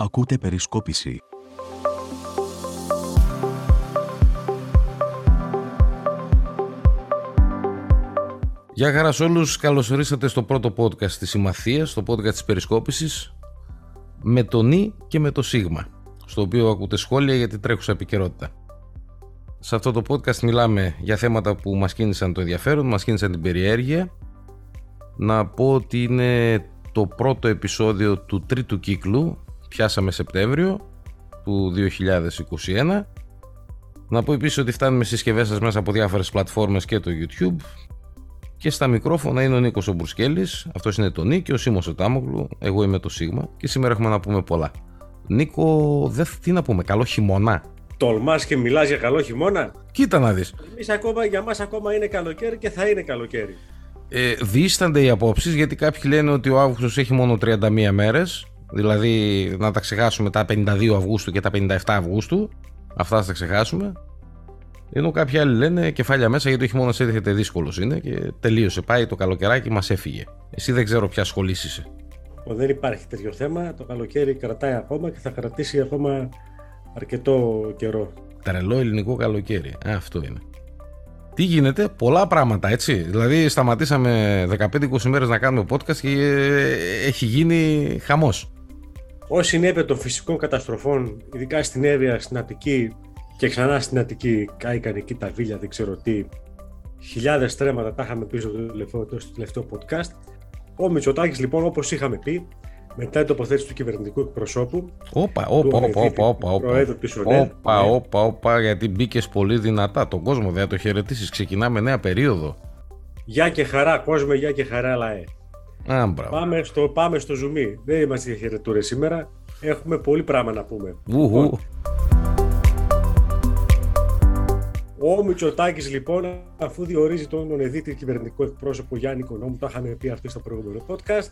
Ακούτε περισκόπηση. Γεια χαράς σε όλους, καλώς ορίσατε στο πρώτο podcast της Συμμαθίας, στο podcast της περισκόπησης με το νι και με το σίγμα, στο οποίο ακούτε σχόλια για την τρέχουσα επικαιρότητα. Σε αυτό το podcast μιλάμε για θέματα που μας κίνησαν το ενδιαφέρον, μας κίνησαν την περιέργεια. Να πω ότι είναι το πρώτο επεισόδιο του τρίτου κύκλου, πιάσαμε Σεπτέμβριο του 2021. Να πω επίσης ότι φτάνουμε στις συσκευές σας μέσα από διάφορες πλατφόρμες και το YouTube. Και στα μικρόφωνα είναι ο Νίκος ο Μπουρσκέλης, αυτός είναι το Νίκη, ο Σίμος ο Τάμογλου, εγώ είμαι το Σίγμα και σήμερα έχουμε να πούμε πολλά. Νίκο, δεν, τι να πούμε, καλό χειμώνα. Τολμάς και μιλάς για καλό χειμώνα; Κοίτα να δεις. Εμείς ακόμα, για μας ακόμα είναι καλοκαίρι και θα είναι καλοκαίρι. Ε, δίστανται οι απόψεις γιατί κάποιοι λένε ότι ο Αύγουστος έχει μόνο 31 μέρες. Δηλαδή να τα ξεχάσουμε τα 52 Αυγούστου και τα 57 Αυγούστου. Αυτά θα τα ξεχάσουμε. Ενώ κάποιοι άλλοι λένε κεφάλια μέσα γιατί ο χειμώνα έρχεται δύσκολος είναι και τελείωσε. Πάει το καλοκαιράκι, μας έφυγε. Εσύ δεν ξέρω ποια σχολής είσαι. Δεν υπάρχει τέτοιο θέμα. Το καλοκαίρι κρατάει ακόμα και θα κρατήσει ακόμα αρκετό καιρό. Τρελό ελληνικό καλοκαίρι. Α, αυτό είναι. Τι γίνεται, πολλά πράγματα έτσι. Δηλαδή, σταματήσαμε 15-20 μέρες να κάνουμε podcast και ε, έχει γίνει χαμός. Ω συνέπεια των φυσικών καταστροφών, ειδικά στην Εύβοια, στην Αττική και ξανά στην Αττική, κάηκαν εκεί τα βίλια, δεν ξέρω τι. Χιλιάδες τρέματα τα είχαμε πει στο τελευταίο, στο τελευταίο podcast. Ο Μητσοτάκης, λοιπόν, όπως είχαμε πει, μετά την τοποθέτηση του κυβερνητικού εκπροσώπου. Όπα, όπα, όπα, όπα, όπα, όπα, όπα, όπα, γιατί μπήκες πολύ δυνατά. Τον κόσμο δεν θα το χαιρετήσεις. Ξεκινάμε νέα περίοδο. Γεια και χαρά, κόσμο, γεια και χαρά, λαέ. Α, μπράβο. Πάμε στο, πάμε στο ζουμί. Δεν είμαστε για χαιρετούρες σήμερα. Έχουμε πολύ πράγμα να πούμε. Ουχου. Ο Μητσοτάκης, λοιπόν, αφού διορίζει τον ονεδίτη κυβερνητικό εκπρόσωπο Γιάννη Κονόμου, το είχαμε πει αυτό στο προηγούμενο podcast,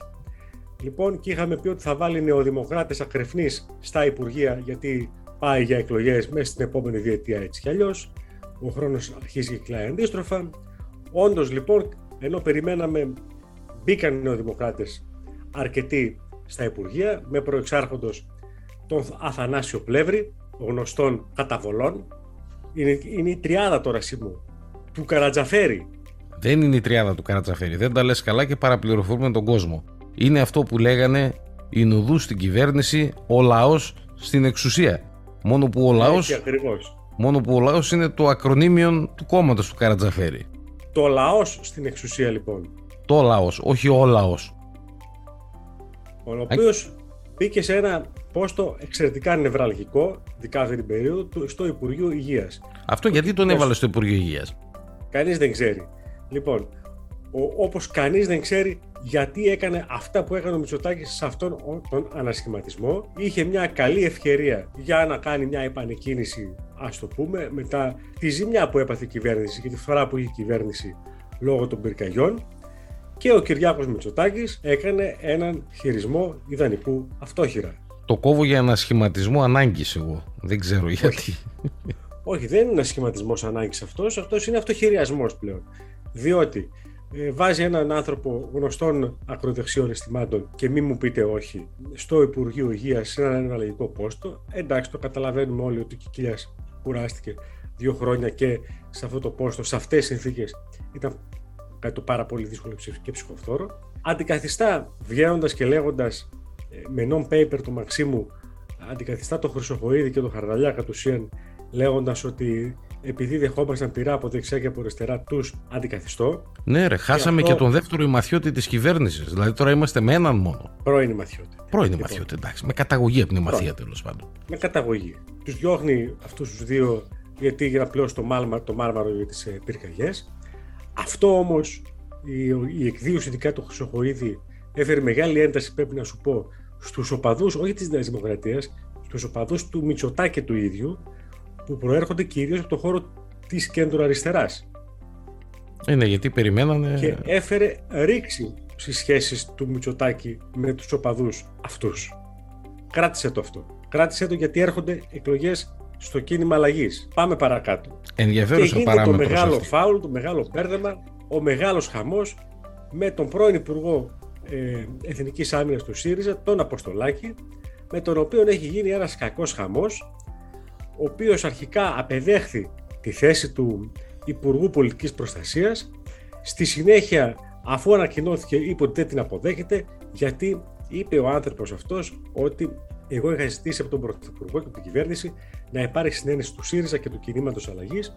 Λοιπόν, και είχαμε πει ότι θα βάλει νεοδημοκράτες ακρεφνείς στα Υπουργεία, γιατί πάει για εκλογές μέσα στην επόμενη διετία έτσι κι αλλιώς. Ο χρόνος αρχίζει και κλάει αντίστροφα. Όντως, λοιπόν, ενώ περιμέναμε, μπήκαν οι νεοδημοκράτες αρκετοί στα Υπουργεία, με προεξάρχοντος τον Αθανάσιο Πλεύρη, γνωστών καταβολών. Είναι, είναι η τριάδα τώρα Σιμού, του Καρατζαφέρη. Δεν είναι η τριάδα του Καρατζαφέρη. Δεν τα λες καλά και παραπληροφορούμε τον κόσμο είναι αυτό που λέγανε η Νουδούς στην κυβέρνηση, ο λαός στην εξουσία. Μόνο που ο λαός, μόνο που ο λαός είναι το ακρονίμιο του κόμματος του Καρατζαφέρη. Το λαός στην εξουσία λοιπόν. Το λαός, όχι ο λαός. Ο οποίος μπήκε σε ένα πόστο εξαιρετικά νευραλγικό, ειδικά αυτή την περίοδο, στο Υπουργείο Υγείας. Αυτό γιατί τον έβαλε στο Υπουργείο Υγείας; Κανείς δεν ξέρει. Λοιπόν, όπως κανείς δεν ξέρει γιατί έκανε αυτά που έκανε ο Μητσοτάκης σε αυτόν τον ανασχηματισμό. Είχε μια καλή ευκαιρία για να κάνει μια επανεκκίνηση, ας το πούμε, μετά τη ζημιά που έπαθε η κυβέρνηση και τη φορά που είχε η κυβέρνηση λόγω των πυρκαγιών και ο Κυριάκος Μητσοτάκης έκανε έναν χειρισμό ιδανικού αυτόχειρα. Το κόβω για ανασχηματισμό ανάγκης εγώ. Δεν ξέρω γιατί. Όχι, δεν είναι ένας σχηματισμός ανάγκης αυτός. Αυτός είναι αυτοχειριασμός πλέον. Διότι ε, βάζει έναν άνθρωπο γνωστών ακροδεξιών αισθημάτων και μη μου πείτε όχι στο Υπουργείο Υγείας σε έναν εναλλαγικό πόστο. Εντάξει, το καταλαβαίνουμε όλοι ότι ο Κικίλια κουράστηκε δύο χρόνια και σε αυτό το πόστο, σε αυτές τις συνθήκες, ήταν κάτι το πάρα πολύ δύσκολο και ψυχοφθόρο. Αντικαθιστά, βγαίνοντας και λέγοντας ε, με non-paper του Μαξίμου, αντικαθιστά το Χρυσοχοίδη και το Χαρδαλιά κατ' ουσίαν, λέγοντας ότι επειδή δεχόμασταν πειρά από δεξιά και από αριστερά, τους αντικαθιστώ. Ναι, ρε, χάσαμε και, τον δεύτερο ημαθιώτη της κυβέρνησης. Δηλαδή τώρα είμαστε με έναν μόνο. Πρώην ημαθιώτη. Πρώην ημαθιώτη, εντάξει. Με καταγωγή από την ημαθία τέλος πάντων. Με καταγωγή. Τους διώχνει αυτούς τους δύο γιατί για να πλέον το, μάλμα, το μάρμαρο για τις ε, πυρκαγιές. Αυτό όμως η, η εκδίωση ειδικά του Χρυσοχοίδη έφερε μεγάλη ένταση, πρέπει να σου πω, στους οπαδούς, όχι της Νέας Δημοκρατίας, στους οπαδούς του Μητσοτάκη του ίδιου, που προέρχονται κυρίως από το χώρο της κέντρο αριστεράς. Είναι γιατί περιμένανε... Και έφερε ρήξη στις σχέσεις του Μητσοτάκη με τους οπαδούς αυτούς. Κράτησε το αυτό. Κράτησε το γιατί έρχονται εκλογές στο κίνημα αλλαγής. Πάμε παρακάτω. Ενδιαφέρουσα και γίνεται το μεγάλο φάουλ, το μεγάλο πέρδεμα, ο μεγάλος χαμός με τον πρώην Υπουργό ε, Εθνικής Άμυνας του ΣΥΡΙΖΑ, τον Αποστολάκη, με τον οποίο έχει γίνει ένας κακός χαμός, ο οποίος αρχικά απεδέχθη τη θέση του Υπουργού Πολιτικής Προστασίας, στη συνέχεια αφού ανακοινώθηκε είπε ότι δεν την αποδέχεται γιατί είπε ο άνθρωπος αυτός ότι εγώ είχα ζητήσει από τον Πρωθυπουργό και από την κυβέρνηση να υπάρξει συνένεση του ΣΥΡΙΖΑ και του κινήματος αλλαγής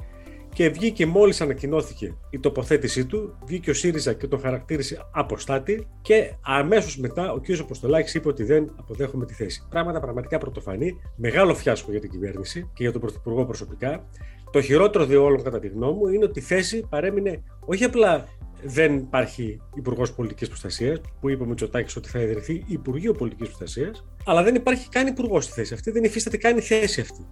και βγήκε μόλις ανακοινώθηκε η τοποθέτησή του, βγήκε ο ΣΥΡΙΖΑ και τον χαρακτήρισε αποστάτη και αμέσως μετά ο κ. Αποστολάκης είπε ότι δεν αποδέχομαι τη θέση. Πράγματα πραγματικά πρωτοφανή, μεγάλο φιάσκο για την κυβέρνηση και για τον Πρωθυπουργό προσωπικά. Το χειρότερο διόλων κατά τη γνώμη μου είναι ότι η θέση παρέμεινε όχι απλά δεν υπάρχει Υπουργός Πολιτικής Προστασίας, που είπε ο Μητσοτάκης ότι θα ιδρυθεί Υπουργείο Πολιτικής Προστασίας, αλλά δεν υπάρχει καν υπουργός στη θέση αυτή, δεν υφίσταται καν η θέση αυτή.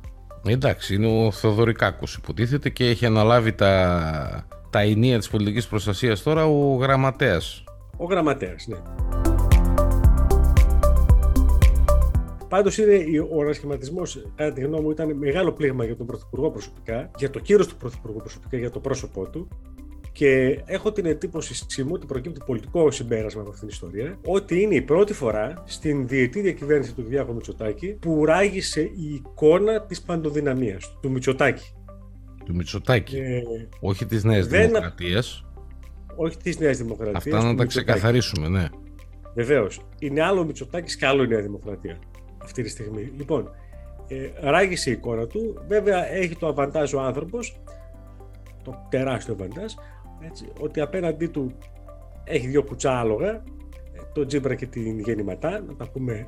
Εντάξει, είναι ο Θεοδωρικάκος υποτίθεται και έχει αναλάβει τα, τα ενία της πολιτικής προστασίας τώρα ο γραμματέας. Ο γραμματέας, ναι. Πάντως ο ανασχηματισμός, κατά τη γνώμη μου, ήταν μεγάλο πλήγμα για τον Πρωθυπουργό προσωπικά, για το κύριο του Πρωθυπουργού προσωπικά, για το πρόσωπό του. Και έχω την εντύπωση μου ότι προκύπτει πολιτικό συμπέρασμα από αυτήν την ιστορία, ότι είναι η πρώτη φορά στην διετή διακυβέρνηση του Κυριάκου Μητσοτάκη που ράγισε η εικόνα της παντοδυναμίας του, του Μητσοτάκη. Του Μητσοτάκη. Ε, όχι της Νέας δεν... Δημοκρατίας. Όχι της Νέας Δημοκρατίας. Αυτά να τα ξεκαθαρίσουμε, ναι. Βεβαίως. Είναι άλλο ο Μητσοτάκης και άλλο η Νέα Δημοκρατία αυτή τη στιγμή. Λοιπόν, ε, ράγισε η εικόνα του. Βέβαια έχει το αβαντάζ ο άνθρωπος, το τεράστιο αβαντάζ, έτσι, ότι απέναντί του έχει δύο κουτσά άλογα, ε, το Τζίμπρα και την Γεννηματά, να τα πούμε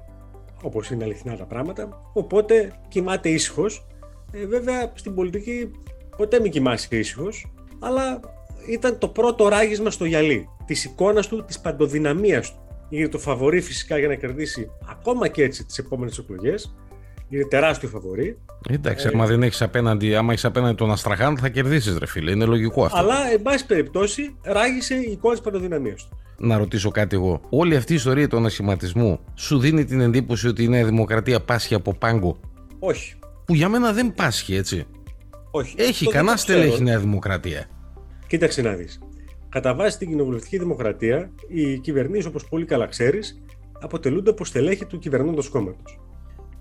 όπως είναι αληθινά τα πράγματα, οπότε κοιμάται ήσυχος. Ε, βέβαια στην πολιτική ποτέ μην κοιμάσαι ήσυχος, αλλά ήταν το πρώτο ράγισμα στο γυαλί της εικόνας του, της παντοδυναμίας του. Είναι το φαβορή φυσικά για να κερδίσει ακόμα και έτσι τις επόμενες εκλογές είναι τεράστιο φαβορή. Εντάξει, ε, άμα δεν έχεις απέναντι, άμα έχεις απέναντι τον Αστραχάν, θα κερδίσεις, ρε φίλε. Είναι λογικό αυτό. Αλλά, εν πάση περιπτώσει, ράγισε η εικόνα της παντοδυναμία του. Να ρωτήσω κάτι εγώ. Όλη αυτή η ιστορία του ανασχηματισμού σου δίνει την εντύπωση ότι η Νέα Δημοκρατία πάσχει από πάγκο; Όχι. Που για μένα δεν πάσχει, έτσι. Όχι. Έχει κανένα στελέχη η Νέα Δημοκρατία. Κοίταξε να δεις. Κατά βάση την κοινοβουλευτική δημοκρατία, οι κυβερνήσεις, όπως πολύ καλά ξέρεις, αποτελούνται από στελέχη του κυβερνώντος κόμματος.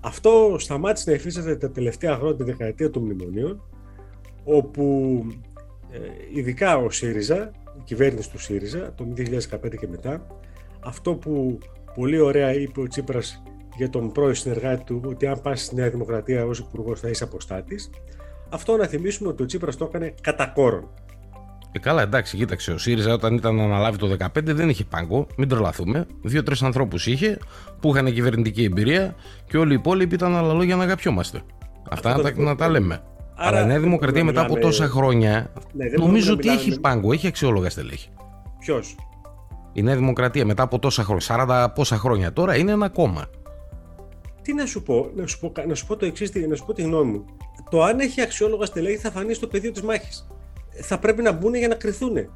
Αυτό σταμάτησε να υφίσταται τα τελευταία χρόνια, τη δεκαετία των μνημονίων, όπου ε, ειδικά ο ΣΥΡΙΖΑ, η κυβέρνηση του ΣΥΡΙΖΑ, το 2015 και μετά, αυτό που πολύ ωραία είπε ο Τσίπρας για τον πρώην συνεργάτη του, ότι αν πας στη Νέα Δημοκρατία ως υπουργός θα είσαι αποστάτης, αυτό να θυμίσουμε ότι ο Τσίπρας το έκανε κατά κόρον. Ε, καλά, εντάξει, κοίταξε. Ο ΣΥΡΙΖΑ όταν ήταν να αναλάβει το 2015 δεν είχε πάγκο, μην τρελαθούμε. Δύο-τρεις ανθρώπους είχε που είχαν κυβερνητική εμπειρία και όλοι οι υπόλοιποι ήταν άλλα λόγια να αγαπιόμαστε. Αυτά να τα, να τα λέμε. Άρα, Αλλά η Νέα Δημοκρατία μετά από τόσα χρόνια ναι, νομίζω ότι έχει με... πάγκο, έχει αξιόλογα στελέχη. Ποιος; Η Νέα Δημοκρατία μετά από τόσα χρόνια, 40 πόσα χρόνια τώρα είναι ένα κόμμα. Τι να σου πω, να σου πω, να σου πω το εξής, να σου πω τη γνώμη μου. Το αν έχει αξιόλογα στελέχη θα φανεί στο πεδίο της μάχης θα πρέπει να μπουν για να κρυθούν. Οι,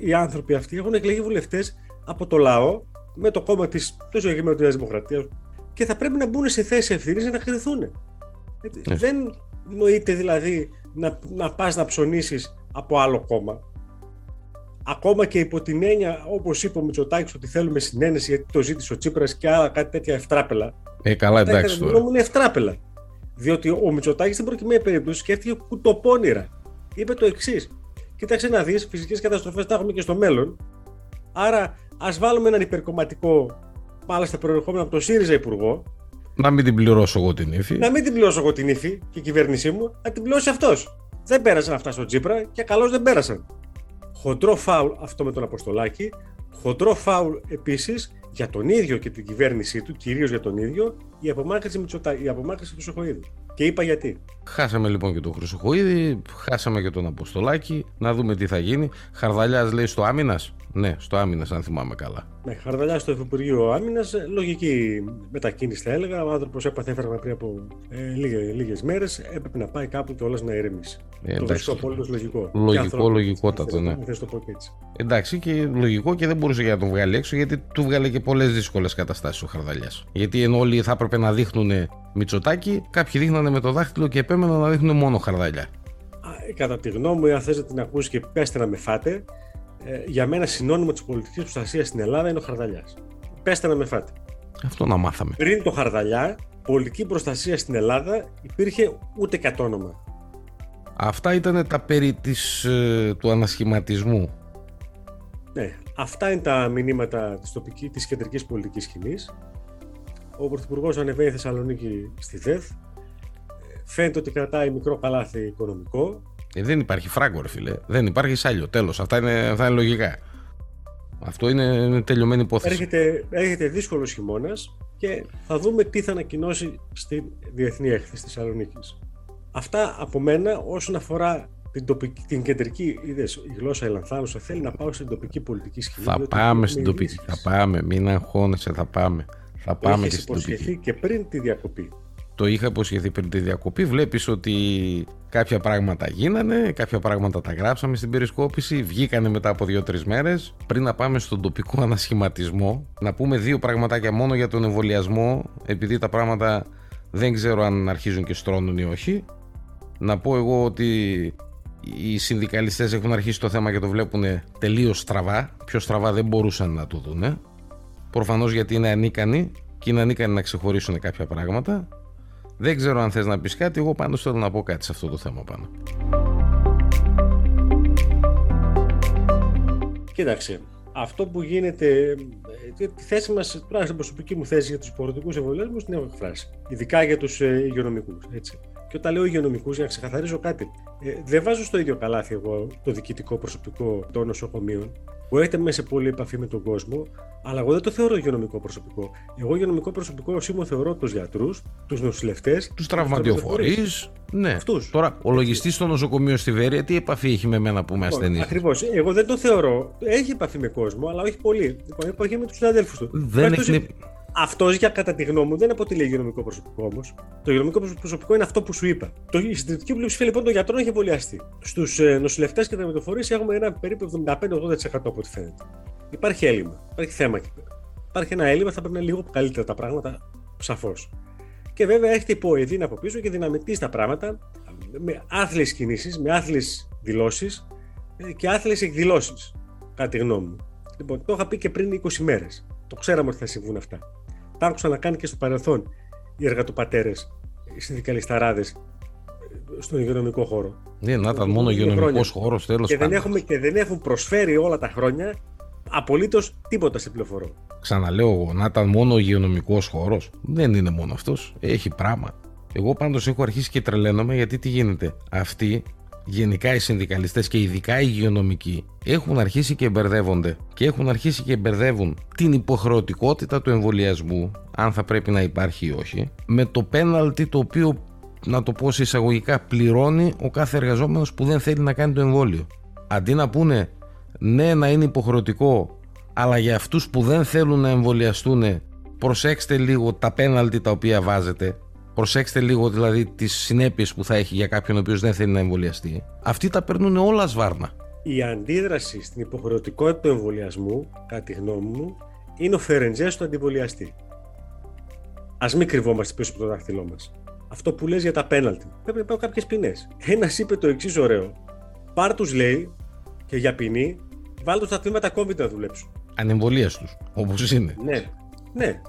οι άνθρωποι αυτοί έχουν εκλεγεί βουλευτές από το λαό με το κόμμα της του Νέας Δημοκρατίας και θα πρέπει να μπουν σε θέση ευθύνης για να κρυθούν. Ναι. Δεν νοείται δηλαδή να, να πας να ψωνίσεις από άλλο κόμμα. Ακόμα και υπό την έννοια, όπως είπε ο Μητσοτάκης, ότι θέλουμε συνένεση γιατί το ζήτησε ο Τσίπρας και άλλα κάτι τέτοια ευτράπελα. Ε, καλά, εντάξει. Τώρα. είναι ευτράπελα. Διότι ο Μητσοτάκης στην προκειμένη περίπτωση σκέφτηκε κουτοπώνυρα είπε το εξής. Κοίταξε να δεις, φυσικές καταστροφές τα έχουμε και στο μέλλον. Άρα, ας βάλουμε έναν υπερκομματικό, μάλιστα προερχόμενο από τον ΣΥΡΙΖΑ Υπουργό. Να μην την πληρώσω εγώ την ύφη. Να μην την πληρώσω εγώ την ύφη και η κυβέρνησή μου, να την πληρώσει αυτός. Δεν πέρασαν αυτά στο Τζίπρα και καλώς δεν πέρασαν. Χοντρό φάουλ αυτό με τον Αποστολάκη. Χοντρό φάουλ επίσης για τον ίδιο και την κυβέρνησή του, κυρίως για τον ίδιο, η απομάκρυνση, Μητσοτα... η απομάκρυνση του Σοχοίδη. Και είπα γιατί. Χάσαμε λοιπόν και τον Χρυσοχοίδη, χάσαμε και τον Αποστολάκη. Να δούμε τι θα γίνει. Χαρδαλιάς λέει στο άμυνας. Ναι, στο άμυνας, αν θυμάμαι καλά. Ναι, Χαρδαλιά στο Υφυπουργείο Άμυνας. Λογική μετακίνηση, θα έλεγα. Ο άνθρωπος έπαθε έφερμα πριν από ε, λίγε μέρες. Έπρεπε να πάει κάπου και όλας να ηρεμήσει. Ε, το βρίσκω απολύτω λογικό. Λογικό, λογικότατο, ναι. το πω και έτσι. Εντάξει, και λογικό και δεν μπορούσε για να τον βγάλει έξω γιατί του βγάλε και πολλές δύσκολες καταστάσεις ο Χαρδαλιάς. Γιατί ενώ όλοι θα έπρεπε να δείχνουν Μητσοτάκι, κάποιοι δείχνανε με το δάχτυλο και επέμεναν να δείχνουν μόνο Χαρδαλιά. Κατά τη γνώμη μου, αν θες να την ακούσεις και πέστε να με φάτε, ε, για μένα συνώνυμο της πολιτικής προστασίας στην Ελλάδα είναι ο Χαρδαλιάς. Πέστε να με φάτε. Αυτό να μάθαμε. Πριν το Χαρδαλιά, πολιτική προστασία στην Ελλάδα υπήρχε ούτε κατόνομα. Αυτά ήταν τα περί της, ε, του ανασχηματισμού. Ναι, αυτά είναι τα μηνύματα της, τοπικής, της κεντρικής πολιτικής σκηνής. Ο Πρωθυπουργός ανεβαίνει Θεσσαλονίκη στη ΔΕΘ. Φαίνεται ότι κρατάει μικρό καλάθι οικονομικό. Ε, δεν υπάρχει φράγκο, ρε φίλε. Δεν υπάρχει σάλιο. Τέλος. Αυτά είναι, αυτά είναι λογικά. Αυτό είναι, είναι τελειωμένη υπόθεση. Έρχεται, έρχεται δύσκολος χειμώνας και θα δούμε τι θα ανακοινώσει στην Διεθνή Έκθεση Θεσσαλονίκης. Αυτά από μένα όσον αφορά την, τοπική, την κεντρική, είδες, η γλώσσα ελανθάνουσα θέλει να πάω στην τοπική πολιτική σκηνή. Θα πάμε στην τοπική, θα πάμε, μην αγχώνεσαι, θα πάμε. Θα πάμε και στην τοπική. και πριν τη διακοπή. Το είχα υποσχεθεί πριν τη διακοπή. Βλέπεις ότι κάποια πράγματα γίνανε, κάποια πράγματα τα γράψαμε στην περισκόπηση, βγήκανε μετά από δύο-τρεις μέρες. Πριν να πάμε στον τοπικό ανασχηματισμό, να πούμε δύο πραγματάκια μόνο για τον εμβολιασμό, επειδή τα πράγματα δεν ξέρω αν αρχίζουν και στρώνουν ή όχι. Να πω εγώ ότι οι συνδικαλιστές έχουν αρχίσει το θέμα και το βλέπουν τελείως στραβά. Πιο στραβά δεν μπορούσαν να το δούνε. Προφανώς γιατί είναι ανίκανοι και είναι ανίκανοι να ξεχωρίσουν κάποια πράγματα. Δεν ξέρω αν θες να πεις κάτι, εγώ πάντως θέλω να πω κάτι σε αυτό το θέμα πάνω. Κοίταξε, αυτό που γίνεται, ε, τη θέση μας, τουλάχιστον προσωπική μου θέση για τους πολιτικούς εμβολιασμούς την έχω εκφράσει. Ειδικά για τους ε, υγειονομικούς, έτσι. Και όταν λέω υγειονομικούς, για να ξεκαθαρίζω κάτι, ε, δεν βάζω στο ίδιο καλάθι εγώ το διοικητικό προσωπικό των νοσοκομείων, που έχετε μέσα σε πολλή επαφή με τον κόσμο, αλλά εγώ δεν το θεωρώ υγειονομικό προσωπικό. Εγώ υγειονομικό προσωπικό σήμερα θεωρώ τους γιατρούς, τους νοσηλευτές, τους τραυματιοφορείς. Ναι. Αυτούς. Τώρα, ο λογιστής στο νοσοκομείο στη Βέρεια, τι επαφή έχει με μένα που είμαι λοιπόν, ασθενής; Ακριβώς. Εγώ δεν το θεωρώ. Έχει επαφή με κόσμο, αλλά όχι πολύ. Λοιπόν, επαφή με τους συναδέλφους του. Δεν έχει. Αυτός για κατά τη γνώμη μου δεν αποτελεί υγειονομικό προσωπικό όμως. Το υγειονομικό προσωπικό είναι αυτό που σου είπα. Το, η συντηρητική πλειοψηφία λοιπόν των γιατρών έχει εμβολιαστεί. Στους ε, νοσηλευτές και τα μετοφορεί έχουμε ένα περίπου 75-80% από ό,τι φαίνεται. Υπάρχει έλλειμμα. Υπάρχει θέμα εκεί πέρα. Υπάρχει ένα έλλειμμα, θα πρέπει να είναι λίγο καλύτερα τα πράγματα, σαφώς. Και βέβαια έχετε υποεδίν από πίσω και δυναμητεί τα πράγματα με άθλιες κινήσεις, με άθλιες δηλώσεις ε, και άθλιες εκδηλώσεις. Κατά τη γνώμη μου. Λοιπόν, το είχα πει και πριν 20 μέρες. Το ξέραμε ότι θα συμβούν αυτά. Τα άκουσα να κάνει και στο παρελθόν οι εργατοπατέρες, οι συνδικαλισταράδες ε, στον υγειονομικό χώρο. Ναι, να ήταν μόνο υγειονομικός χώρος, τέλος πάντων. Και δεν έχουν προσφέρει όλα τα χρόνια απολύτως τίποτα σε πληροφορώ. Ξαναλέω εγώ, να ήταν μόνο υγειονομικός χώρος. Δεν είναι μόνο αυτός. Έχει πράγμα. Εγώ πάντως έχω αρχίσει και τρελαίνομαι γιατί τι γίνεται. Αυτοί γενικά οι συνδικαλιστές και ειδικά οι υγειονομικοί έχουν αρχίσει και μπερδεύονται και έχουν αρχίσει και μπερδεύουν την υποχρεωτικότητα του εμβολιασμού αν θα πρέπει να υπάρχει ή όχι με το πέναλτι το οποίο να το πω εισαγωγικά πληρώνει ο κάθε εργαζόμενος που δεν θέλει να κάνει το εμβόλιο. Αντί να πούνε ναι να είναι υποχρεωτικό αλλά για αυτούς που δεν θέλουν να εμβολιαστούν προσέξτε λίγο τα πέναλτι τα οποία βάζετε Προσέξτε λίγο δηλαδή τις συνέπειες που θα έχει για κάποιον ο οποίος δεν θέλει να εμβολιαστεί. Αυτοί τα περνούν όλα σβάρνα. Η αντίδραση στην υποχρεωτικότητα του εμβολιασμού, κατά τη γνώμη μου, είναι ο φερεντζέ του αντιβολιαστή. Α μην κρυβόμαστε πίσω από το δάχτυλό μας. Αυτό που λες για τα πέναλτι. Πρέπει να υπάρχουν κάποιες ποινές. Ένας είπε το εξής ωραίο. Πάρ τους λέει και για ποινή, βάλτε στα τμήματα COVID να δουλέψουν. Ανεμβολίας τους, όπως είναι. Ναι, ναι.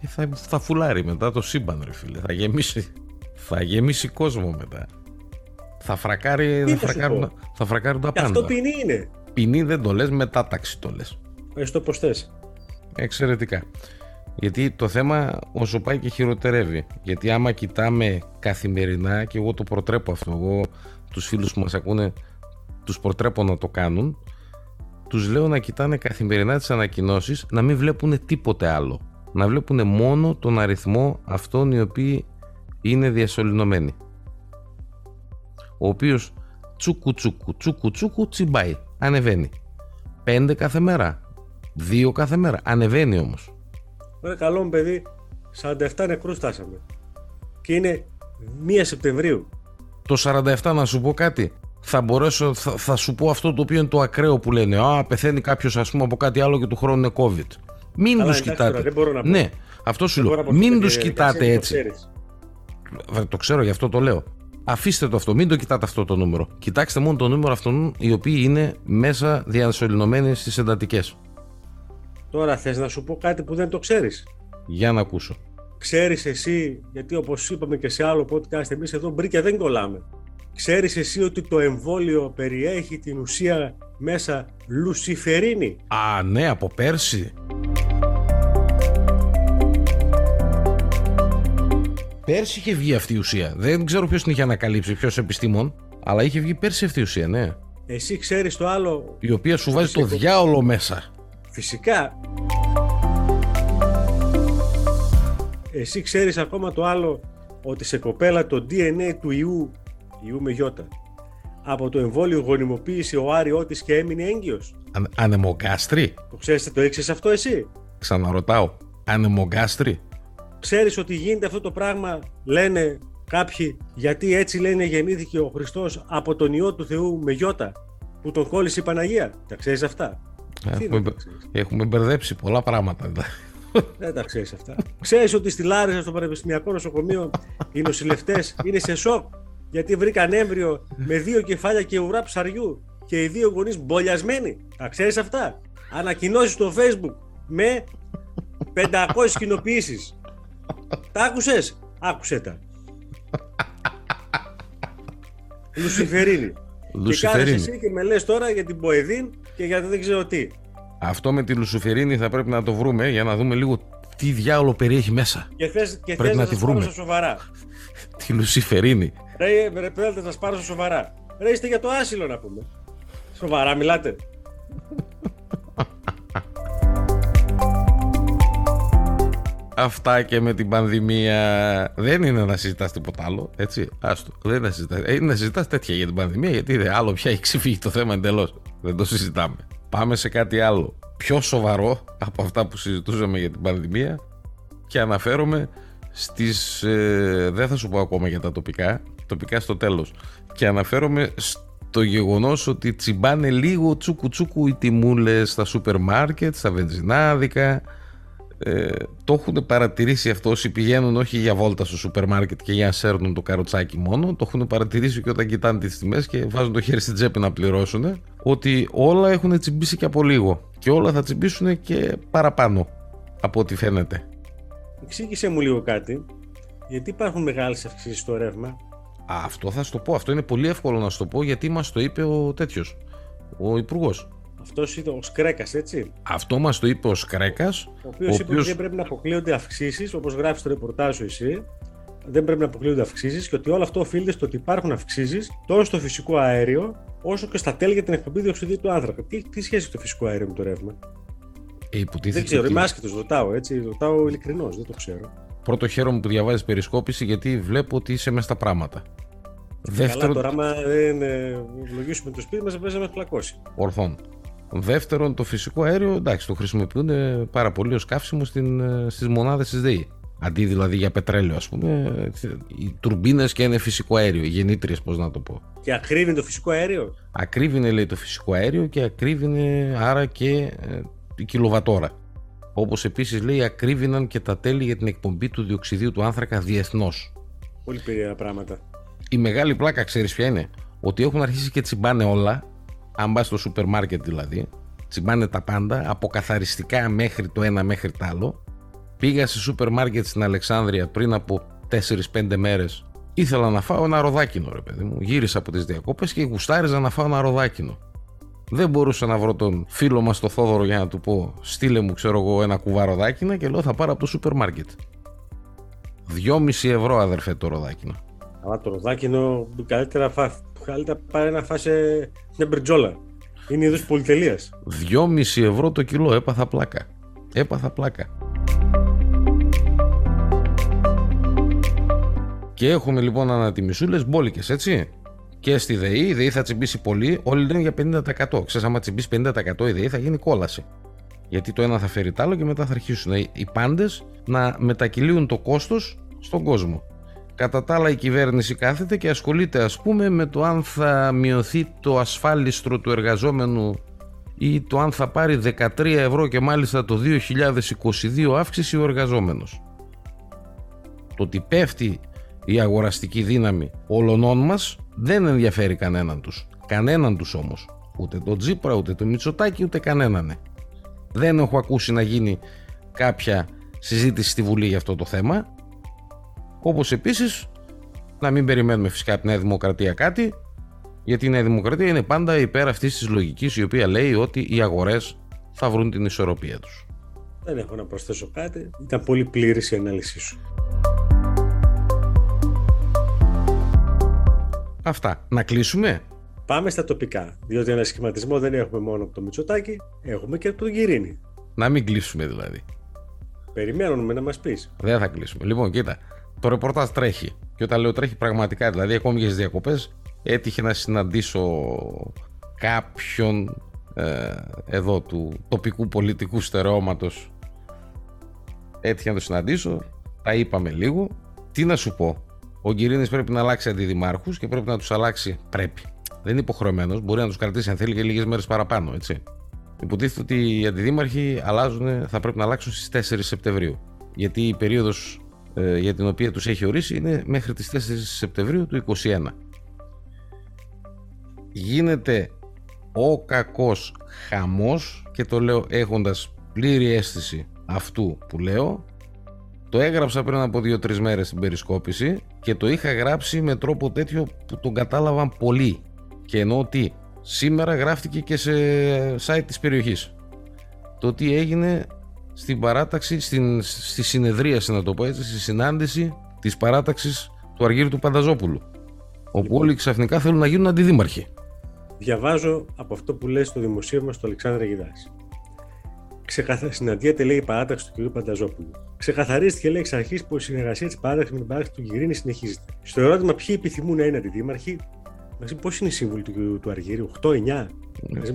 Ε, θα, θα φουλάρει μετά το σύμπαν, ρε φίλε. Θα γεμίσει, θα γεμίσει κόσμο μετά. Θα φρακάρει, θα, φρακάρουν, θα φρακάρουν τα πάντα. Αυτό ποινή είναι. Ποινή δεν το λες, μετάταξη το λες. Ευχαριστώ πως θες. Εξαιρετικά. Γιατί το θέμα όσο πάει και χειροτερεύει. Γιατί άμα κοιτάμε καθημερινά, και εγώ το προτρέπω αυτό, εγώ τους φίλους που μας ακούνε τους προτρέπω να το κάνουν, τους λέω να κοιτάνε καθημερινά τις ανακοινώσεις, να μην βλέπουν τίποτε άλλο να βλέπουν μόνο τον αριθμό αυτών οι οποίοι είναι διασωληνωμένοι. Ο οποίος τσούκου τσούκου τσούκου τσούκου τσιμπάει, ανεβαίνει. Πέντε κάθε μέρα, δύο κάθε μέρα, ανεβαίνει όμως. Ωραία καλό μου παιδί, 47 νεκρούς φτάσαμε. Και είναι 1 Σεπτεμβρίου. Το 47 να σου πω κάτι, θα μπορέσω, θα, θα, σου πω αυτό το οποίο είναι το ακραίο που λένε. Α, πεθαίνει κάποιος, ας πούμε, από κάτι άλλο και του χρόνου είναι COVID. Μην τους κοιτάτε. δεν μπορώ να πω. Ναι, αυτό σου λέω. Μην τους κοιτάτε έτσι. Το ξέρω, γι' αυτό το λέω. Αφήστε το αυτό, μην το κοιτάτε αυτό το νούμερο. Κοιτάξτε μόνο το νούμερο αυτών οι οποίοι είναι μέσα διασωληνωμένοι στις εντατικές. Τώρα θες να σου πω κάτι που δεν το ξέρεις. Για να ακούσω. Ξέρεις εσύ, γιατί όπως είπαμε και σε άλλο podcast, εμείς εδώ μπρίκια δεν κολλάμε. Ξέρεις εσύ ότι το εμβόλιο περιέχει την ουσία μέσα λουσιφερίνη; Α, ναι, από πέρσι. Πέρσι είχε βγει αυτή η ουσία. Δεν ξέρω ποιος την είχε ανακαλύψει, ποιος επιστήμον, αλλά είχε βγει πέρσι αυτή η ουσία, ναι. Εσύ ξέρεις το άλλο. Η οποία σου βάζει το διάολο μέσα. Φυσικά. Εσύ ξέρεις ακόμα το άλλο ότι σε κοπέλα το DNA του ιού, ιού με γιώτα, από το εμβόλιο γονιμοποίησε ο Άριό της και έμεινε έγκυος. Αν, ανεμογκάστρι. Το ξέρεις, το ήξερες αυτό εσύ; Ξαναρωτάω. Ανεμογκάστρι. Ξέρεις ότι γίνεται αυτό το πράγμα, λένε κάποιοι, γιατί έτσι λένε γεννήθηκε ο Χριστός από τον Υιό του Θεού με γιώτα, που τον κόλλησε η Παναγία. Τα ξέρεις αυτά; Έχουμε, έχουμε μπερδέψει πολλά πράγματα. Δεν τα ξέρεις αυτά. Ξέρεις ότι στη Λάρισα, στο Πανεπιστημιακό Νοσοκομείο, οι νοσηλευτές είναι σε σοκ γιατί βρήκαν έμβριο με δύο κεφάλια και ουρά ψαριού και οι δύο γονείς μπολιασμένοι. Τα ξέρεις αυτά; Ανακοινώσεις στο Facebook με 500 κοινοποιήσεις. Τα άκουσες; Άκουσε τα. Λουσιφερίνη. Και κάθεσαι εσύ και με λες τώρα για την Ποεδίν και για δεν ξέρω τι. Αυτό με τη Λουσουφερίνη θα πρέπει να το βρούμε για να δούμε λίγο τι διάολο περιέχει μέσα. Και θες, και πρέπει να τη βρούμε. σοβαρά. τη Λουσιφερίνη. Ρε, ρε πρέπει να πάρω σοβαρά. Ρε, είστε για το άσυλο να πούμε. Σοβαρά μιλάτε. Αυτά και με την πανδημία. Δεν είναι να συζητάς τίποτα άλλο, έτσι, άστο, δεν είναι να συζητάς, ε, είναι να συζητάς τέτοια για την πανδημία γιατί δεν άλλο πια έχει ξεφύγει το θέμα εντελώς, δεν το συζητάμε. Πάμε σε κάτι άλλο, πιο σοβαρό από αυτά που συζητούσαμε για την πανδημία και αναφέρομαι στις, ε, δεν θα σου πω ακόμα για τα τοπικά, τοπικά στο τέλος. Και αναφέρομαι στο γεγονός ότι τσιμπάνε λίγο τσούκου τσούκου οι τιμούλες στα σούπερ μάρκετ, στα βενζινάδικα, ε, το έχουν παρατηρήσει αυτό όσοι πηγαίνουν όχι για βόλτα στο σούπερ μάρκετ και για να σέρνουν το καροτσάκι μόνο, το έχουν παρατηρήσει και όταν κοιτάνε τις τιμές και βάζουν το χέρι στην τσέπη να πληρώσουν, ότι όλα έχουν τσιμπήσει και από λίγο και όλα θα τσιμπήσουν και παραπάνω από ό,τι φαίνεται. Εξήγησε μου λίγο κάτι, γιατί υπάρχουν μεγάλες αυξήσεις στο ρεύμα. Αυτό θα σου το πω, αυτό είναι πολύ εύκολο να σου το πω γιατί μας το είπε ο τέτοιος, ο υπουργός. Αυτός ήταν ο Σκρέκας, έτσι. Αυτό μας το είπε ο Σκρέκας. Ο οποίος είπε ότι δεν πρέπει να αποκλείονται αυξήσεις, όπως γράφεις στο ρεπορτάζ σου εσύ. Δεν πρέπει να αποκλείονται αυξήσεις και ότι όλο αυτό οφείλεται στο ότι υπάρχουν αυξήσεις τόσο στο φυσικό αέριο όσο και στα τέλη για την εκπομπή διοξιδίου του άνθρακα. Τι, τι σχέση έχει το φυσικό αέριο με το ρεύμα; Ε, δεν ξέρω, είμαι άσχετο, ρωτάω έτσι. Ρωτάω ειλικρινώς, δεν το ξέρω. Πρώτο χαίρομαι που διαβάζεις περισκόπηση γιατί βλέπω ότι είσαι μέσα στα πράγματα. Δεύτερο... Καλά, τώρα, άμα δεν ε, ευλογήσουμε το σπίτι μας, θα παίζαμε φλακώσει. Ορθόν. Δεύτερον, το φυσικό αέριο, εντάξει, το χρησιμοποιούν πάρα πολύ ως καύσιμο στην, ε, στις μονάδες της ΔΕΗ. Αντί δηλαδή για πετρέλαιο, ας πούμε, οι τουρμπίνες και είναι φυσικό αέριο, οι γεννήτριες, πώς να το πω. Και ακρίβει το φυσικό αέριο; Ακρίβει, λέει, το φυσικό αέριο και ακρίβει άρα και ε, η κιλοβατόρα. Όπως επίσης λέει, ακρίβηναν και τα τέλη για την εκπομπή του διοξιδίου του άνθρακα διεθνώς. Πολύ περίεργα πράγματα. Η μεγάλη πλάκα, ξέρεις ποια είναι, ότι έχουν αρχίσει και τσιμπάνε όλα αν πας στο σούπερ μάρκετ δηλαδή, τσιμπάνε τα πάντα, από καθαριστικά μέχρι το ένα μέχρι το άλλο. Πήγα σε σούπερ μάρκετ στην Αλεξάνδρεια πριν από 4-5 μέρες. Ήθελα να φάω ένα ροδάκινο, ρε παιδί μου. Γύρισα από τις διακόπε και γουστάριζα να φάω ένα ροδάκινο. Δεν μπορούσα να βρω τον φίλο μας το Θόδωρο για να του πω: Στείλε μου, ξέρω εγώ, ένα κουβά ροδάκινα και λέω: Θα πάρω από το σούπερ μάρκετ. 2,5 ευρώ, αδερφέ, το ροδάκινο. Αλλά το ροδάκινο καλύτερα φά, καλύτερα πάρει να φάσει μια μπριτζόλα. Είναι είδος πολυτελείας. 2,5 ευρώ το κιλό, έπαθα πλάκα. Έπαθα πλάκα. Και έχουμε λοιπόν ανατιμισούλε μπόλικες, έτσι. Και στη ΔΕΗ, η ΔΕΗ θα τσιμπήσει πολύ, όλοι λένε για 50%. Ξέρεις, άμα τσιμπήσει 50% η ΔΕΗ θα γίνει κόλαση. Γιατί το ένα θα φέρει το άλλο και μετά θα αρχίσουν οι πάντες να μετακυλίουν το κόστος στον κόσμο. Κατά τα άλλα η κυβέρνηση κάθεται και ασχολείται ας πούμε με το αν θα μειωθεί το ασφάλιστρο του εργαζόμενου ή το αν θα πάρει 13 ευρώ και μάλιστα το 2022 αύξηση ο εργαζόμενος. Το ότι πέφτει η αγοραστική δύναμη όλων μας δεν ενδιαφέρει κανέναν τους. Κανέναν τους όμως. Ούτε το Τζίπρα, ούτε το Μητσοτάκι, ούτε κανέναν. Δεν έχω ακούσει να γίνει κάποια συζήτηση στη Βουλή για αυτό το θέμα. Όπως επίσης να μην περιμένουμε φυσικά από τη Νέα Δημοκρατία κάτι, γιατί η Νέα Δημοκρατία είναι πάντα υπέρ αυτής της λογικής η οποία λέει ότι οι αγορές θα βρουν την ισορροπία τους. Δεν έχω να προσθέσω κάτι. Ήταν πολύ πλήρης η ανάλυση σου. Αυτά. Να κλείσουμε; Πάμε στα τοπικά. Διότι ένα σχηματισμό δεν έχουμε μόνο από το Μητσοτάκι, έχουμε και από τον Γυρίνη. Να μην κλείσουμε δηλαδή. Περιμένουμε να μας πεις. Δεν θα κλείσουμε. Λοιπόν, κοίτα. Το ρεπορτάζ τρέχει. Και όταν λέω τρέχει πραγματικά, δηλαδή ακόμη για τι διακοπές, έτυχε να συναντήσω κάποιον ε, εδώ του τοπικού πολιτικού στερεώματος έτυχε να το συναντήσω τα είπαμε λίγο τι να σου πω; Ο Γκυρίνης πρέπει να αλλάξει αντιδημάρχους και πρέπει να τους αλλάξει πρέπει. Δεν είναι υποχρεωμένος μπορεί να τους κρατήσει αν θέλει και λίγες μέρες παραπάνω έτσι. Υποτίθεται ότι οι αντιδήμαρχοι αλλάζουν, θα πρέπει να αλλάξουν στις 4 Σεπτεμβρίου. Γιατί η περίοδος ε, για την οποία τους έχει ορίσει είναι μέχρι τις 4 Σεπτεμβρίου του 2021 γίνεται ο κακός χαμός και το λέω έχοντας πλήρη αίσθηση αυτού που λέω το έγραψα πριν από 2-3 μέρες στην περισκόπηση και το είχα γράψει με τρόπο τέτοιο που τον κατάλαβαν πολύ και εννοώ ότι σήμερα γράφτηκε και σε site της περιοχής το τι έγινε στην παράταξη, στην, στη συνεδρίαση να το πω έτσι, στη συνάντηση της παράταξης του Αργύρου του Πανταζόπουλου όπου λοιπόν. όλοι ξαφνικά θέλουν να γίνουν αντιδήμαρχοι Διαβάζω από αυτό που λέει στο δημοσίευμα στο Αλεξάνδρα Γιδάση. Ξεκαθα... Συναντιέται, λέει, η παράταξη του κ. Πανταζόπουλου. Ξεκαθαρίστηκε, λέει, εξ αρχής που η συνεργασία της παράταξης με την παράταξη του Γυρίνη συνεχίζεται. Στο ερώτημα ποιοι επιθυμούν να είναι αντιδήμαρχοι, πώς είναι οι σύμβουλοι του, του Αργύριου, 8, 9.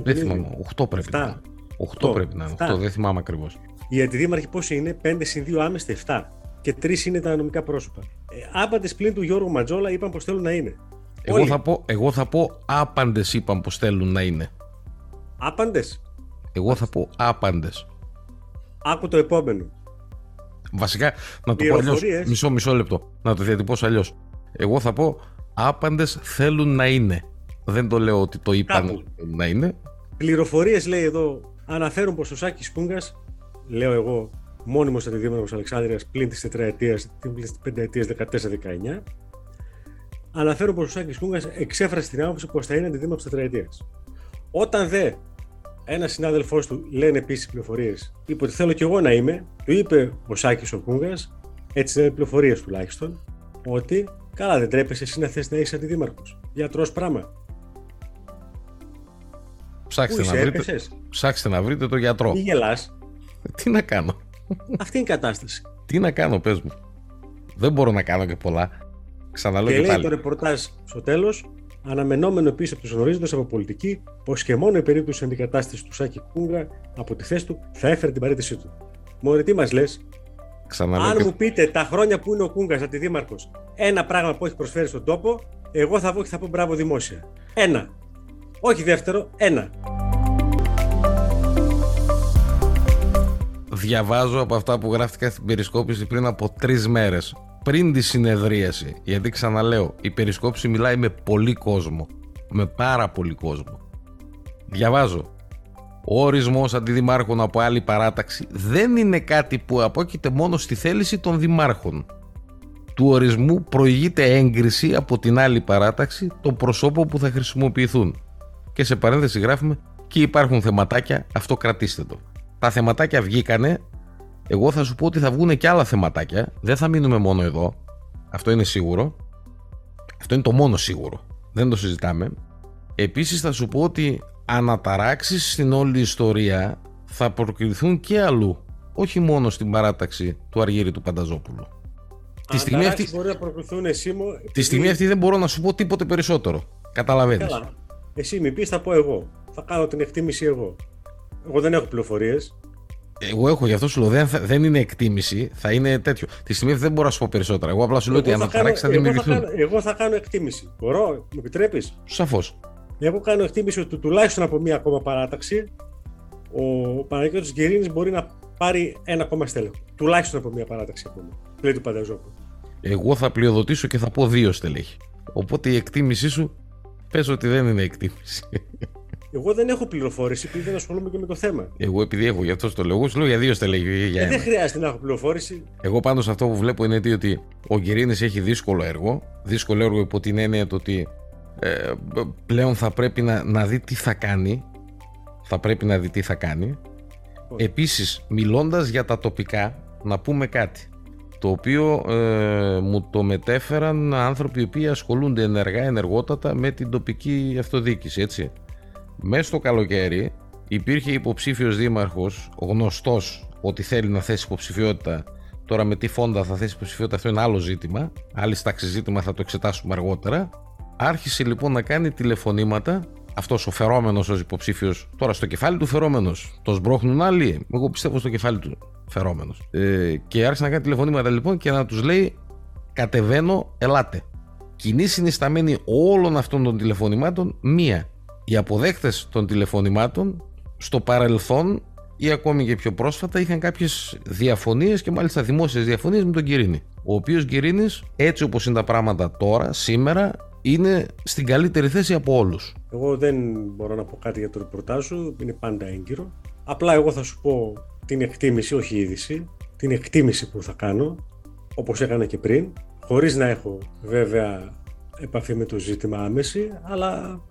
Δεν θυμάμαι, 8 πρέπει 7. να είναι. 8, 8 πρέπει να είναι, 8, δεν θυμάμαι ακριβώς. Οι αντιδήμαρχοι πόσοι είναι, 5 συν 2 άμεστε 7. Και 3 είναι τα νομικά πρόσωπα. Ε, άπαντες πλην του Γιώργου Ματζόλα είπαν πως θέλουν να είναι. Εγώ θα, πω, εγώ θα πω άπαντες είπαν πως θέλουν να είναι. Άπαντες; Εγώ θα πω άπαντες. Άκου το επόμενο. Βασικά, να το πω αλλιώς, μισό μισό λεπτό, να το διατυπώσω αλλιώς. Εγώ θα πω άπαντες θέλουν να είναι. Δεν το λέω ότι το είπαν να είναι. Πληροφορίες λέει εδώ αναφέρουν πως ο Σάκης Πούγκας, λέω εγώ μόνιμος αντιδήμαρχος Αλεξάνδρειας πλην της τετραετίας, την πενταετίας 14-19, αναφέρω πως ο Σάκης Κούγκα εξέφρασε την άποψη πως θα είναι αντιδήμαρχος τετραετίας. Όταν δε ένα συνάδελφός του λένε επίσης πληροφορίες, είπε ότι θέλω κι εγώ να είμαι, του είπε ο Σάκης ο Κούγκα, έτσι είναι πληροφορίες τουλάχιστον, ότι καλά δεν τρέπεσαι εσύ να θες να είσαι αντιδήμαρχος. Γιατρός πράγμα. Ψάξτε να, βρείτε, ψάξτε να βρείτε το γιατρό. Τι γελάς. Τι να κάνω; Αυτή είναι η κατάσταση. Τι να κάνω, πες μου. Δεν μπορώ να κάνω και πολλά. Ξαναλέω και, και λέει το ρεπορτάζ στο τέλος, αναμενόμενο επίσης από τους γνωρίζοντε από πολιτική, πως και μόνο η περίπτωση αντικατάστασης του Σάκη Κούγκα από τη θέση του θα έφερε την παρέτησή του. Μωρέ, τι μας λες, αν μου πείτε τα χρόνια που είναι ο Κούγκας αντιδήμαρχο ένα πράγμα που έχει προσφέρει στον τόπο, εγώ θα βγω και θα πω μπράβο δημόσια. Ένα. Όχι δεύτερο, ένα. Διαβάζω από αυτά που γράφτηκα στην περισκόπηση πριν από τρεις μέρες πριν τη συνεδρίαση. Γιατί ξαναλέω, η περισκόψη μιλάει με πολύ κόσμο. Με πάρα πολύ κόσμο. Διαβάζω. Ο ορισμός αντιδημάρχων από άλλη παράταξη δεν είναι κάτι που απόκειται μόνο στη θέληση των δημάρχων. Του ορισμού προηγείται έγκριση από την άλλη παράταξη των προσώπων που θα χρησιμοποιηθούν. Και σε παρένθεση γράφουμε και υπάρχουν θεματάκια, αυτό κρατήστε το. Τα θεματάκια βγήκανε εγώ θα σου πω ότι θα βγουν και άλλα θεματάκια. Δεν θα μείνουμε μόνο εδώ. Αυτό είναι σίγουρο. Αυτό είναι το μόνο σίγουρο. Δεν το συζητάμε. Επίσης θα σου πω ότι αναταράξεις στην όλη ιστορία θα προκληθούν και αλλού. Όχι μόνο στην παράταξη του Αργύρι του Πανταζόπουλου. Τη στιγμή, αυτή... μπορεί να προκληθούν εσύ μου... Τη στιγμή αυτή δεν μπορώ να σου πω τίποτε περισσότερο. Καταλαβαίνεις. Καλά. Εσύ με πεις θα πω εγώ. Θα κάνω την εκτίμηση εγώ. Εγώ δεν έχω πληροφορίες. Εγώ έχω γι' αυτό σου λέω δεν, δεν είναι εκτίμηση, θα είναι τέτοιο. Τη στιγμή δεν μπορώ να σου πω περισσότερα. Εγώ απλά σου λέω ότι αναταράξει θα δημιουργηθούν. Εγώ θα, κάνω, εγώ θα κάνω εκτίμηση. Μπορώ, μου επιτρέπεις; Σαφώς. Εγώ κάνω εκτίμηση ότι τουλάχιστον από μία ακόμα παράταξη ο Παναγιώτης Γκερίνη μπορεί να πάρει ένα ακόμα στέλεχο. Τουλάχιστον από μία παράταξη ακόμα. Λέει του Πανταζόπουλου. Εγώ θα πλειοδοτήσω και θα πω δύο στελέχη. Οπότε η εκτίμησή σου πες ότι δεν είναι εκτίμηση. Εγώ δεν έχω πληροφόρηση επειδή δεν ασχολούμαι και με το θέμα. Εγώ επειδή έχω, γι' αυτό το λέω. Εγώ σου λέω για δύο στελέχη. Για ε, δεν χρειάζεται να έχω πληροφόρηση. Εγώ πάντως αυτό που βλέπω είναι ότι ο Κυρίνη έχει δύσκολο έργο. Δύσκολο έργο υπό την έννοια το ότι ε, πλέον θα πρέπει να, να δει τι θα κάνει. Θα πρέπει να δει τι θα κάνει. Επίσης, μιλώντας για τα τοπικά, να πούμε κάτι το οποίο ε, μου το μετέφεραν άνθρωποι οι οποίοι ασχολούνται ενεργά, ενεργότατα με την τοπική αυτοδιοίκηση, έτσι. Μέσα στο καλοκαίρι υπήρχε υποψήφιος δήμαρχος, γνωστός ότι θέλει να θέσει υποψηφιότητα Τώρα με τι φόντα θα θέσει υποψηφιότητα αυτό είναι άλλο ζήτημα. Άλλη τάξη ζήτημα θα το εξετάσουμε αργότερα. Άρχισε λοιπόν να κάνει τηλεφωνήματα αυτός ο φερόμενος ως υποψήφιος. Τώρα στο κεφάλι του φερόμενος. Το σμπρώχνουν άλλοι. Εγώ πιστεύω στο κεφάλι του φερόμενος. Ε, και άρχισε να κάνει τηλεφωνήματα λοιπόν και να τους λέει: Κατεβαίνω, ελάτε. Κοινή συνισταμένη όλων αυτών των τηλεφωνημάτων μία. Οι αποδέκτες των τηλεφωνημάτων στο παρελθόν ή ακόμη και πιο πρόσφατα είχαν κάποιες διαφωνίες και μάλιστα δημόσιες διαφωνίες με τον Κυρίνη. Ο οποίος Κυρίνη, έτσι όπως είναι τα πράγματα τώρα, σήμερα, είναι στην καλύτερη θέση από όλους. Εγώ δεν μπορώ να πω κάτι για το ρεπορτάζ σου, είναι πάντα έγκυρο. Απλά εγώ θα σου πω την εκτίμηση, όχι η είδηση, την εκτίμηση που θα κάνω, όπως έκανα και πριν, χωρίς να έχω βέβαια επαφή με το ζήτημα άμεση, αλλά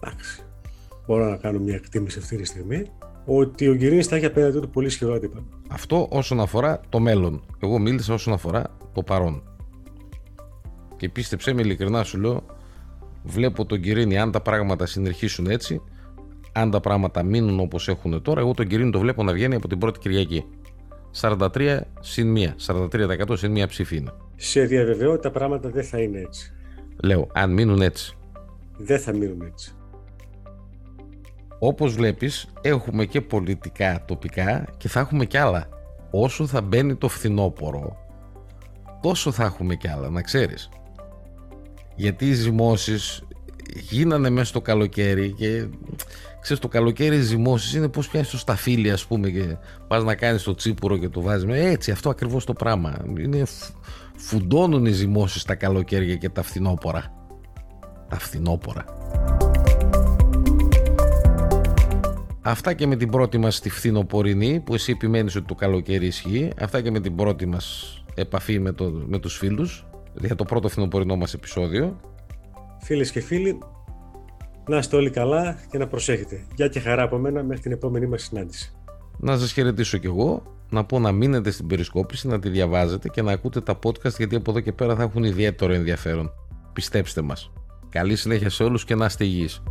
εντάξει, μπορώ να κάνω μια εκτίμηση αυτή τη στιγμή, ότι ο Γκυρίνης θα έχει απέναντι του πολύ ισχυρό αντίπαλο. Αυτό όσον αφορά το μέλλον. Εγώ μίλησα όσον αφορά το παρόν. Και πίστεψέ με ειλικρινά σου λέω, βλέπω τον Κυρίνη αν τα πράγματα συνεχίσουν έτσι, αν τα πράγματα μείνουν όπως έχουν τώρα, εγώ τον Κυρίνη το βλέπω να βγαίνει από την πρώτη Κυριακή. 43 συν 1, 43% συν 1 ψήφι είναι. Σε διαβεβαιώ ότι τα πράγματα δεν θα είναι έτσι. Λέω, αν μείνουν έτσι. Δεν θα μείνουν έτσι. Όπως βλέπεις, έχουμε και πολιτικά τοπικά και θα έχουμε κι άλλα. Όσο θα μπαίνει το φθινόπωρο, τόσο θα έχουμε κι άλλα, να ξέρεις. Γιατί οι ζυμώσεις γίνανε μέσα στο καλοκαίρι και ξέρεις το καλοκαίρι οι ζυμώσεις είναι πως πιάνεις το σταφύλι ας πούμε και πας να κάνεις το τσίπουρο και το βάζεις. Έτσι αυτό ακριβώς το πράγμα. Είναι φουντώνουν οι ζυμώσεις τα καλοκαίρια και τα φθινόπορα τα φθινόπορα Αυτά και με την πρώτη μας στη φθινοπορεινή που εσύ επιμένεις ότι το καλοκαίρι ισχύει αυτά και με την πρώτη μας επαφή με, το, με τους φίλους για το πρώτο φθινοπορεινό μας επεισόδιο. Φίλες και φίλοι, να είστε όλοι καλά και να προσέχετε. Γεια και χαρά από μένα μέχρι την επόμενη μας συνάντηση. Να σας χαιρετήσω κι εγώ, να πω να μείνετε στην περισκόπηση, να τη διαβάζετε και να ακούτε τα podcast γιατί από εδώ και πέρα θα έχουν ιδιαίτερο ενδιαφέρον. Πιστέψτε μας. Καλή συνέχεια σε όλους και να είστε υγιείς.